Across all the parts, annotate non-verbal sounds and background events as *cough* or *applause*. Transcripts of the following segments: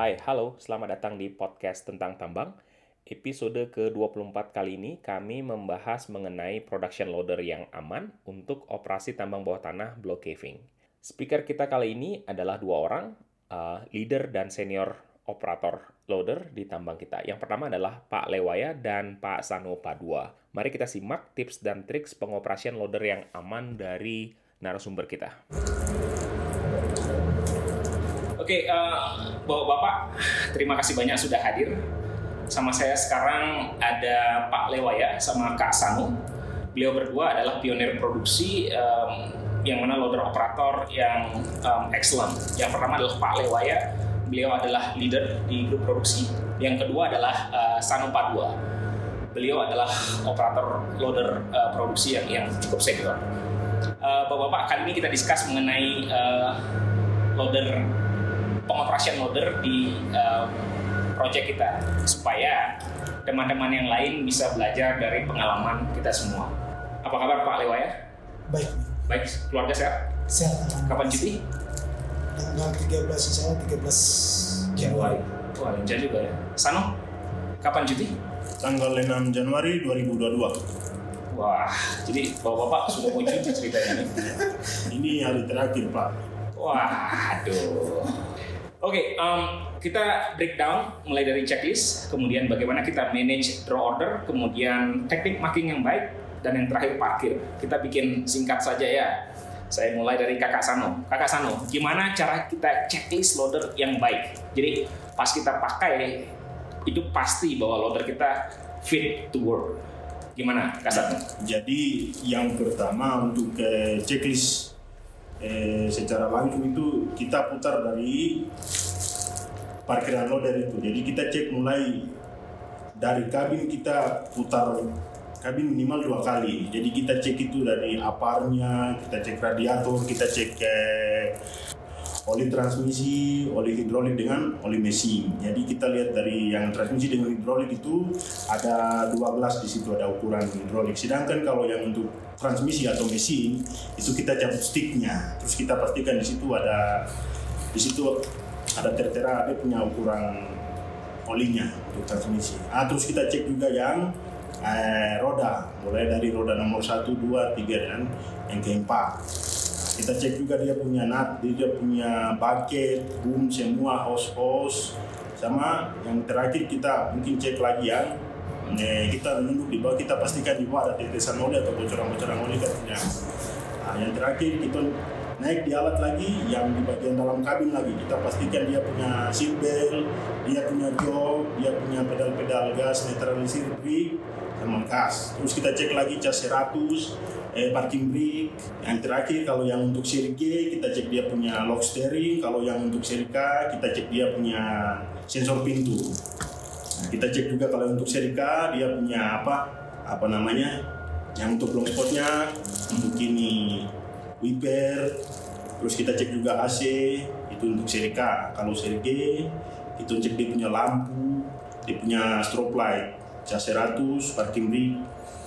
Hai, halo, selamat datang di podcast tentang tambang. Episode ke-24 kali ini kami membahas mengenai production loader yang aman untuk operasi tambang bawah tanah block caving. Speaker kita kali ini adalah dua orang, uh, leader dan senior operator loader di tambang kita. Yang pertama adalah Pak Lewaya dan Pak Sano Padua. Mari kita simak tips dan triks pengoperasian loader yang aman dari narasumber kita. Oke, uh, Bapak-Bapak, terima kasih banyak sudah hadir. Sama saya sekarang ada Pak Lewaya sama Kak Sanu. Beliau berdua adalah pionir produksi um, yang mana loader operator yang um, excellent. Yang pertama adalah Pak Lewaya, beliau adalah leader di grup produksi. Yang kedua adalah uh, Sanu Padua. Beliau adalah operator loader uh, produksi yang, yang cukup senior. Uh, Bapak-bapak, kali ini kita discuss mengenai uh, loader pengoperasian loader di uh, project kita supaya teman-teman yang lain bisa belajar dari pengalaman kita semua. Apa kabar Pak Lewaya? Baik, Baik, keluarga sehat? sehat. Kapan cuti? Tanggal 13 saya 13 Januari. Wah, lincah juga ya. Sano, kapan cuti? tanggal 6 Januari 2022. Wah, jadi bapak-bapak sudah mau cuti ceritanya nih. Ini hari terakhir, Pak. Wah, aduh. Oke, um, kita breakdown mulai dari checklist, kemudian bagaimana kita manage draw order, kemudian teknik marking yang baik, dan yang terakhir parkir. Kita bikin singkat saja ya. Saya mulai dari Kakak Sano. Kakak Sano, gimana cara kita checklist loader yang baik? Jadi pas kita pakai, itu pasti bahwa loader kita fit to work. Gimana, Kak Sano? Jadi yang pertama untuk eh, checklist eh, secara langsung itu kita putar dari parkiran loader itu. Jadi kita cek mulai dari kabin kita putar kabin minimal dua kali. Jadi kita cek itu dari aparnya, kita cek radiator, kita cek eh, oli transmisi, oli hidrolik dengan oli mesin. Jadi kita lihat dari yang transmisi dengan hidrolik itu ada 12 di situ ada ukuran hidrolik. Sedangkan kalau yang untuk transmisi atau mesin itu kita cabut sticknya. Terus kita pastikan di situ ada di situ ada tertera dia punya ukuran olinya untuk transmisi. Ah terus kita cek juga yang eh, roda, mulai dari roda nomor 1, 2, 3 dan yang keempat kita cek juga dia punya nut, dia punya bucket, boom semua hose-hose sama yang terakhir kita mungkin cek lagi yang eh, kita menunggu di bawah kita pastikan di bawah ada tetesan oli atau bocoran-bocoran oli katanya. Nah, yang terakhir kita naik di alat lagi yang di bagian dalam kabin lagi kita pastikan dia punya seat belt, dia punya jok, dia punya pedal-pedal gas netralisir brake sama gas. Terus kita cek lagi cas 100, eh, parking brake. Yang terakhir kalau yang untuk seri G kita cek dia punya lock steering, kalau yang untuk seri K kita cek dia punya sensor pintu. Nah, kita cek juga kalau untuk seri K dia punya apa? Apa namanya? Yang untuk long spotnya untuk ini wiper. Terus kita cek juga AC itu untuk seri K. Kalau seri G itu cek dia punya lampu, dia punya strobe light, cas 100, parking brake,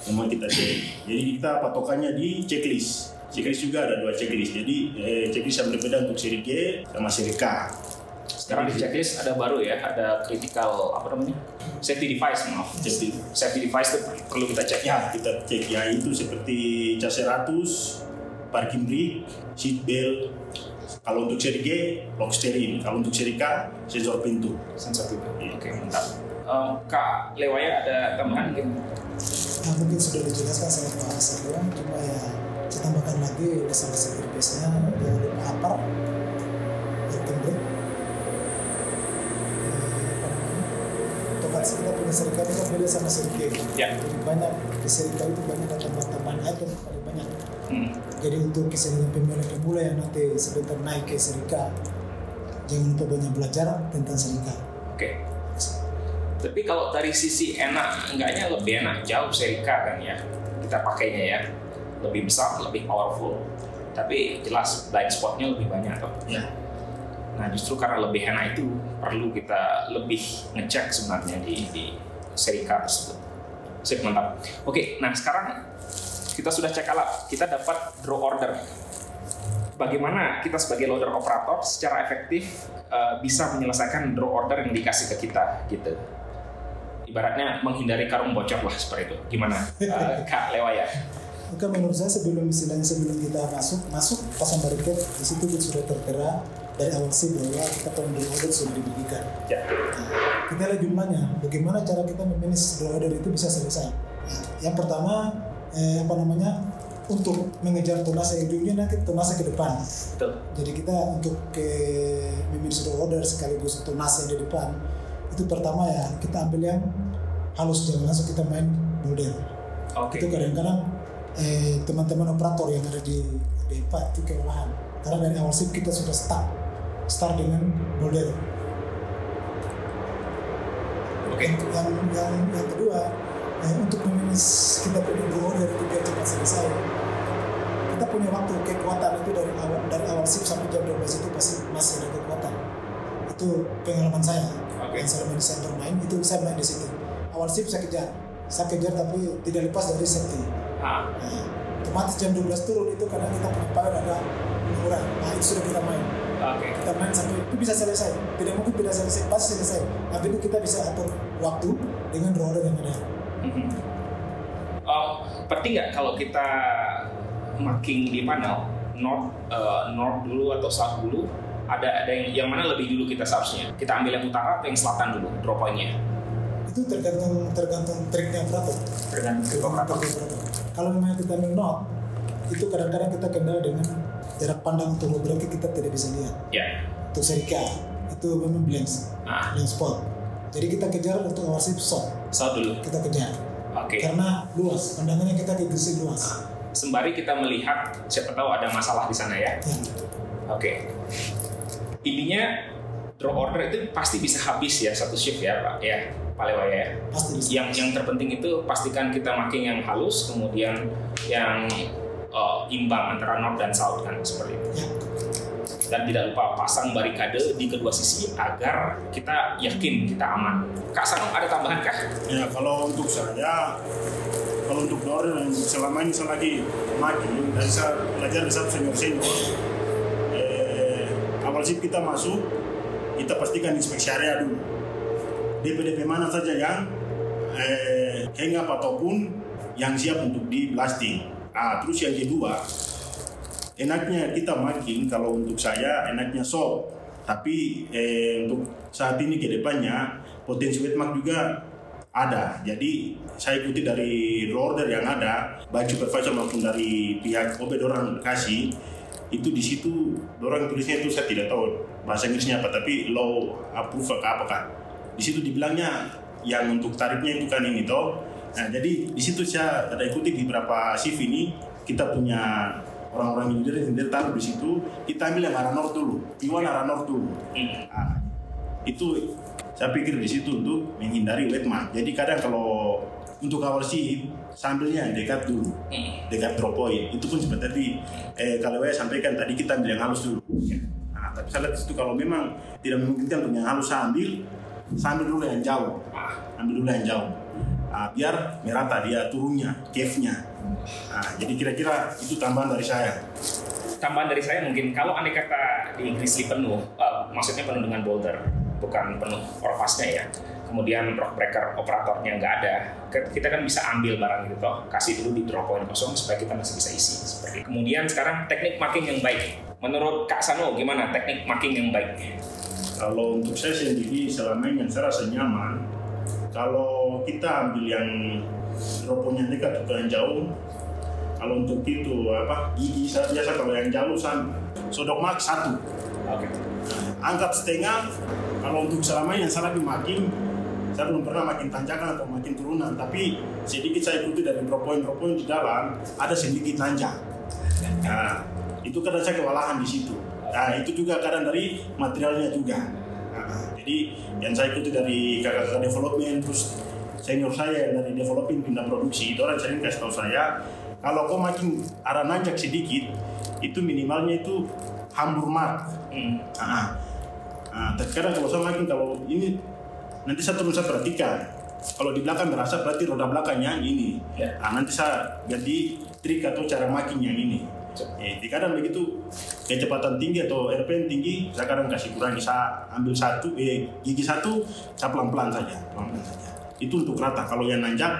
memang kita cek. Jadi kita patokannya di checklist. Checklist juga ada dua checklist. Jadi eh, checklist yang berbeda untuk seri G sama seri K. Sekarang di checklist ada baru ya, ada critical apa namanya? Safety device, maaf. Safety. Safety device itu perlu kita cek. Ya, kita cek ya itu seperti cas 100, parking brake, seat belt. Kalau untuk seri G, lock steering. Kalau untuk seri K, sensor pintu. Sensor itu. Oke, mantap. Um, Kak Lewaya ada tambahan mungkin? Nah, mungkin sudah dijelaskan saya Pak Sadwa, cuma ya saya tambahkan lagi dasar-dasar gearbestnya jangan lupa upper, hitting brake, eh, kita punya serikat itu kan beda sama serikat. Ya. Jadi banyak di serikat itu banyak tambahan-tambahan item. Hmm. Jadi untuk keseringan pemula-pemula yang nanti sebentar naik ke serikat, jangan lupa banyak belajar tentang serikat. Oke. Tapi kalau dari sisi enak, enggaknya lebih enak jauh seri K kan ya. Kita pakainya ya. Lebih besar, lebih powerful. Tapi jelas blind spotnya lebih banyak toh. Ya. Nah justru karena lebih enak itu perlu kita lebih ngecek sebenarnya di, di seri K tersebut. Sip mantap. Oke, nah sekarang kita sudah cek alat, kita dapat draw order. bagaimana kita sebagai loader operator secara efektif uh, bisa menyelesaikan draw order yang dikasih ke kita gitu. Ibaratnya menghindari karung bocor lah seperti itu. Gimana uh, *laughs* Kak Lewaya? Maka menurut saya sebelum istilahnya sebelum kita masuk masuk pasang bariket di situ sudah tertera dari awal sih bahwa kita pengen order sudah dibagikan. Ya. Nah, kita lagi jumlahnya, bagaimana cara kita memanage order itu bisa selesai. Nah, yang pertama eh, apa namanya untuk mengejar tonase ujungnya nanti tonase ke depan. Betul. Jadi kita untuk ke memanage order sekaligus tonase di depan itu pertama ya kita ambil yang halus jangan langsung kita main model. Oke. Itu kadang-kadang eh, teman-teman operator yang ada di depa itu kewalahan karena dari awal sih kita sudah start start dengan model Oke. yang yang yang kedua eh, untuk kita punya order itu biar cepat selesai kita punya waktu kekuatan itu dari awal dari awal sip sampai jam 12 itu pasti masih ada kekuatan itu pengalaman saya Oke. yang selama ini saya bermain itu saya main di situ awal sip saya kejar saya kejar tapi tidak lepas dari safety Ah, Nah, otomatis jam 12 turun itu karena kita punya power ada murah. Nah itu sudah kita main. Oke. Kita main sampai itu bisa selesai. Tidak mungkin tidak selesai, pasti selesai. Tapi itu kita bisa atur waktu dengan roller yang ada. Mhm. Oh, penting nggak kalau kita marking di panel north eh, north dulu atau south dulu ada ada yang yang mana lebih dulu kita seharusnya kita ambil yang utara atau yang selatan dulu drop point-nya Itu tergantung tergantung triknya operator. tergantung trik operator. Kalau memang kita ambil not, itu kadang-kadang kita kendala dengan jarak pandang untuk berarti kita tidak bisa lihat. ya Untuk seri K, itu memang blanks, ah blank spot. Jadi kita kejar untuk awal sip south dulu kita kejar. oke Karena luas, pandangannya kita ke gresik luas. Ah, sembari kita melihat siapa tahu ada masalah di sana ya Ya. Oke. Intinya draw order itu pasti bisa habis ya satu shift ya Pak ya Pak Lewaya ya. pasti bisa. Yang yang terpenting itu pastikan kita marking yang halus kemudian yang eh, imbang antara north dan south kan seperti itu. Ya. Dan tidak lupa pasang barikade di kedua sisi agar kita yakin kita aman. Kak Sanung ada tambahan kah? Ya kalau untuk saya, kalau untuk yang selama ini saya lagi maju dan saya belajar satu senior senior. Eh, awal sih kita masuk, kita pastikan inspeksi area dulu. DP-DP mana saja yang eh, hang up ataupun yang siap untuk di blasting. Ah, terus yang kedua, enaknya kita marking kalau untuk saya enaknya soft tapi eh, untuk saat ini ke depannya potensi wet mark juga ada. Jadi saya ikuti dari order yang ada baik supervisor maupun dari pihak OB orang kasih. Itu di situ orang tulisnya itu saya tidak tahu bahasa Inggrisnya apa tapi low approve ke apakah di situ dibilangnya yang untuk tarifnya itu kan ini toh. Nah jadi di situ saya ada ikuti di beberapa shift ini. Kita punya orang-orang engineer engineer taruh di situ kita ambil yang arah north dulu. Iwan arah north dulu. Nah, itu saya pikir di situ untuk menghindari wet mark jadi kadang kalau untuk awal shift sambilnya yang dekat dulu. Dekat drop point. Itu pun seperti tadi eh, kalau saya sampaikan tadi kita ambil yang halus dulu. Nah, tapi saya lihat di situ kalau memang tidak memungkinkan untuk yang halus saya ambil saya ambil dulu yang jauh. Ambil dulu yang jauh Ah, biar merata dia turunnya cave-nya nah, jadi kira-kira itu tambahan dari saya tambahan dari saya mungkin kalau andai kata di Grizzly penuh, eh, maksudnya penuh dengan boulder, bukan penuh orpasnya ya. Kemudian rock breaker operatornya nggak ada, kita kan bisa ambil barang itu toh, kasih dulu di drop point kosong supaya kita masih bisa isi. Seperti itu. Kemudian sekarang teknik marking yang baik. Menurut Kak Sano gimana teknik marking yang baik? Kalau untuk saya sendiri selama ini yang saya rasa nyaman, kalau kita ambil yang roponya dekat atau yang jauh, kalau untuk itu apa gigi saya biasa kalau yang jauh saya sodok mak satu, Oke. angkat setengah. Kalau untuk selama yang saya lagi makin, saya belum pernah makin tanjakan atau makin turunan, tapi sedikit saya ikuti dari point di dalam ada sedikit nanjak. Nah, itu kadang saya kewalahan di situ. Nah, itu juga kadang dari materialnya juga. Nah, jadi yang saya ikuti dari kakak-kakak development, terus senior saya yang dari developing pindah produksi, itu orang sering kasih tahu saya, kalau kau makin arah nanjak sedikit, itu minimalnya itu hambur mark. Hmm. Ah, ah, tapi kadang kalau saya makin kalau ini nanti saya terus saya perhatikan. Kalau di belakang merasa berarti roda belakangnya ini. Ya. Ah, nanti saya ganti trik atau cara makin yang ini. Eh, di kadang begitu kecepatan tinggi atau RPM tinggi saya kadang kasih kurangi. Saya ambil satu eh gigi satu saya pelan pelan saja pelan pelan saja. Itu untuk rata. Kalau yang nanjak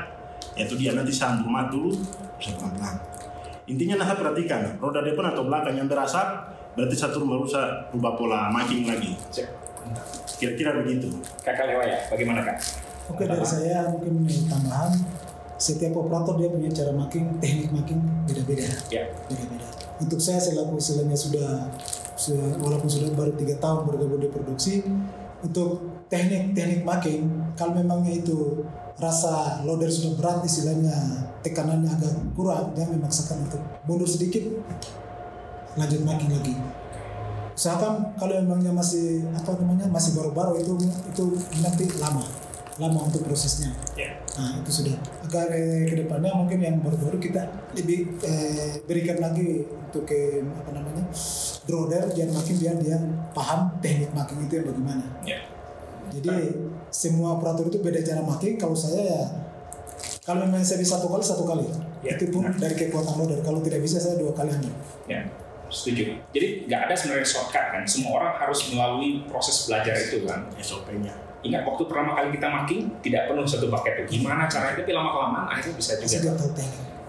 ya itu dia. Nanti saya ambil mat dulu saya pelan pelan intinya nah perhatikan. Roda depan atau belakang yang berasap berarti satu baru saya rubah pola marking lagi. Cek. kira-kira begitu. Kakak Lewa ya, bagaimana kak? Oke dari saya mungkin tambahan setiap operator dia punya cara making teknik making beda-beda. Ya, beda-beda. Untuk saya selaku istilahnya sudah, sudah walaupun sudah baru tiga tahun bergabung di produksi untuk teknik teknik making kalau memangnya itu rasa loader sudah berat istilahnya tekanannya agak kurang jangan memaksakan untuk mundur sedikit lanjut making lagi. Usahakan kalau memangnya masih apa namanya masih baru-baru itu itu nanti lama lama untuk prosesnya ya, Nah itu sudah. Agar eh, ke depannya mungkin yang baru-baru kita lebih eh, berikan lagi untuk ke apa namanya broader biar makin biar dia paham teknik making itu yang bagaimana. ya. Jadi semua operator itu beda cara making. Kalau saya ya kalau memang saya bisa satu kali satu kali. Ya, itu pun dari kekuatan loader. Kalau tidak bisa saya dua kali ambil. Ya, setuju. Jadi nggak ada sebenarnya shortcut kan. Semua orang harus melalui proses belajar itu kan. SOP-nya Ingat waktu pertama kali kita making tidak penuh satu paket itu. Gimana caranya? Tapi lama kelamaan akhirnya bisa juga.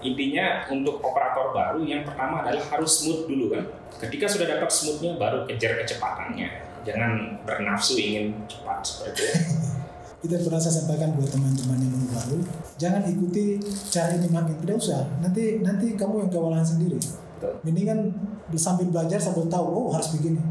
Intinya untuk operator baru yang pertama adalah harus smooth dulu kan. Ketika sudah dapat smoothnya baru kejar kecepatannya. Jangan bernafsu ingin cepat seperti itu. *laughs* Itu yang pernah saya sampaikan buat teman-teman yang baru baru. Jangan ikuti cara ini makin tidak usah. Nanti nanti kamu yang kewalahan sendiri. Betul. Mendingan sambil belajar sambil tahu oh harus begini.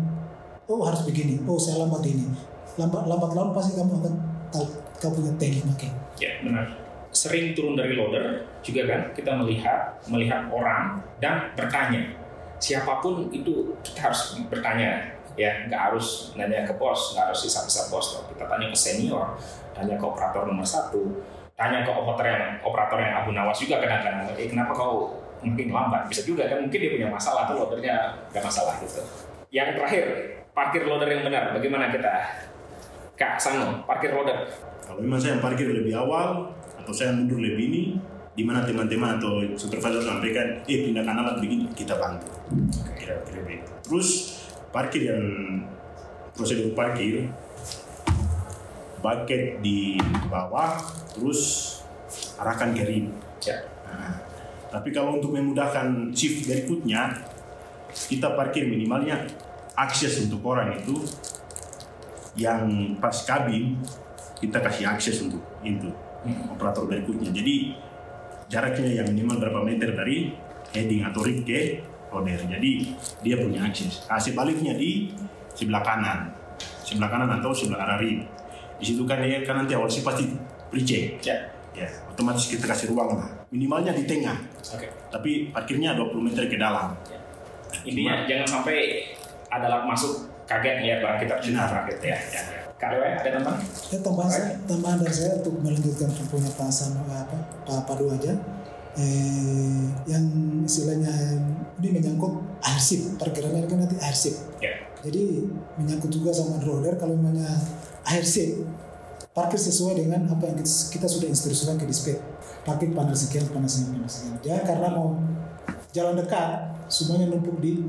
Oh harus begini. Oh saya lambat ini. Lambat lambat laun pasti kamu akan tahu kau punya teknik makin. Ya, benar. Sering turun dari loader juga kan kita melihat melihat orang dan bertanya. Siapa pun itu kita harus bertanya ya nggak harus nanya ke bos nggak harus bisa-bisa bos loh. kita tanya ke senior tanya ke operator nomor satu tanya ke operator yang operator yang Abu Nawas juga kadang-kadang eh, kenapa kau mungkin lambat bisa juga kan mungkin dia punya masalah atau loadernya nggak masalah gitu yang terakhir parkir loader yang benar bagaimana kita Kak Sano parkir loader Kalau memang saya yang parkir lebih awal atau saya mundur lebih ini, di mana teman-teman atau supervisor sampaikan, eh pindahkan alat begini, kita bantu. Kira-kira begitu. Terus parkir yang prosedur parkir, bucket di bawah, terus arahkan ke rim. ya Nah, tapi kalau untuk memudahkan shift berikutnya, kita parkir minimalnya akses untuk orang itu yang pas kabin kita kasih akses untuk itu operator berikutnya. Jadi jaraknya yang minimal berapa meter dari heading atau rig ke loader. Jadi dia punya akses. Nah, sebaliknya di sebelah kanan, sebelah kanan atau sebelah arah rig. Di situ kan dia kan nanti awal sih pasti pre-check. ya Ya, otomatis kita kasih ruang lah. Minimalnya di tengah, oke tapi parkirnya 20 meter ke dalam. Intinya jangan sampai ada alat masuk kaget lihat barang kita Benar. gitu ya. ya. Kak ada tambahan? Ya tambahan saya, tambahan dari saya untuk melanjutkan punya Pak Sano apa Pak Padu aja. Eh, yang istilahnya ini menyangkut arsip parkirannya kan nanti arsip. Ya. Jadi menyangkut juga sama roller kalau namanya arsip parkir sesuai dengan apa yang kita, sudah instruksikan ke dispatch. Parkir panel sekian, panel sekian, panel sekian. Ya karena mau jalan dekat semuanya numpuk di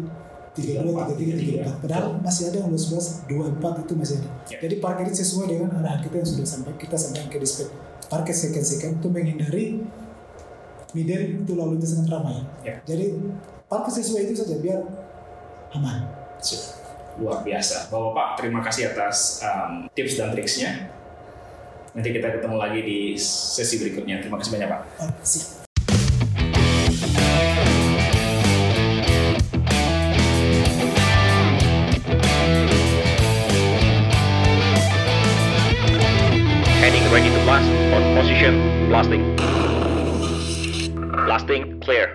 32, 33, 34. Padahal masih ada yang luas luas 24 itu masih ada. Ya. Jadi parkir sesuai dengan arahan kita yang sudah sampai kita sampaikan ke dispatch. Parkir sekian-sekian itu menghindari middle itu lalu lintas sangat ramai. Ya. Jadi parkir sesuai itu saja biar aman. Sip. Luar biasa. Bapak-bapak, terima kasih atas um, tips dan triksnya. Nanti kita ketemu lagi di sesi berikutnya. Terima kasih banyak, Pak. Ah, sip. Blasting. Blasting clear.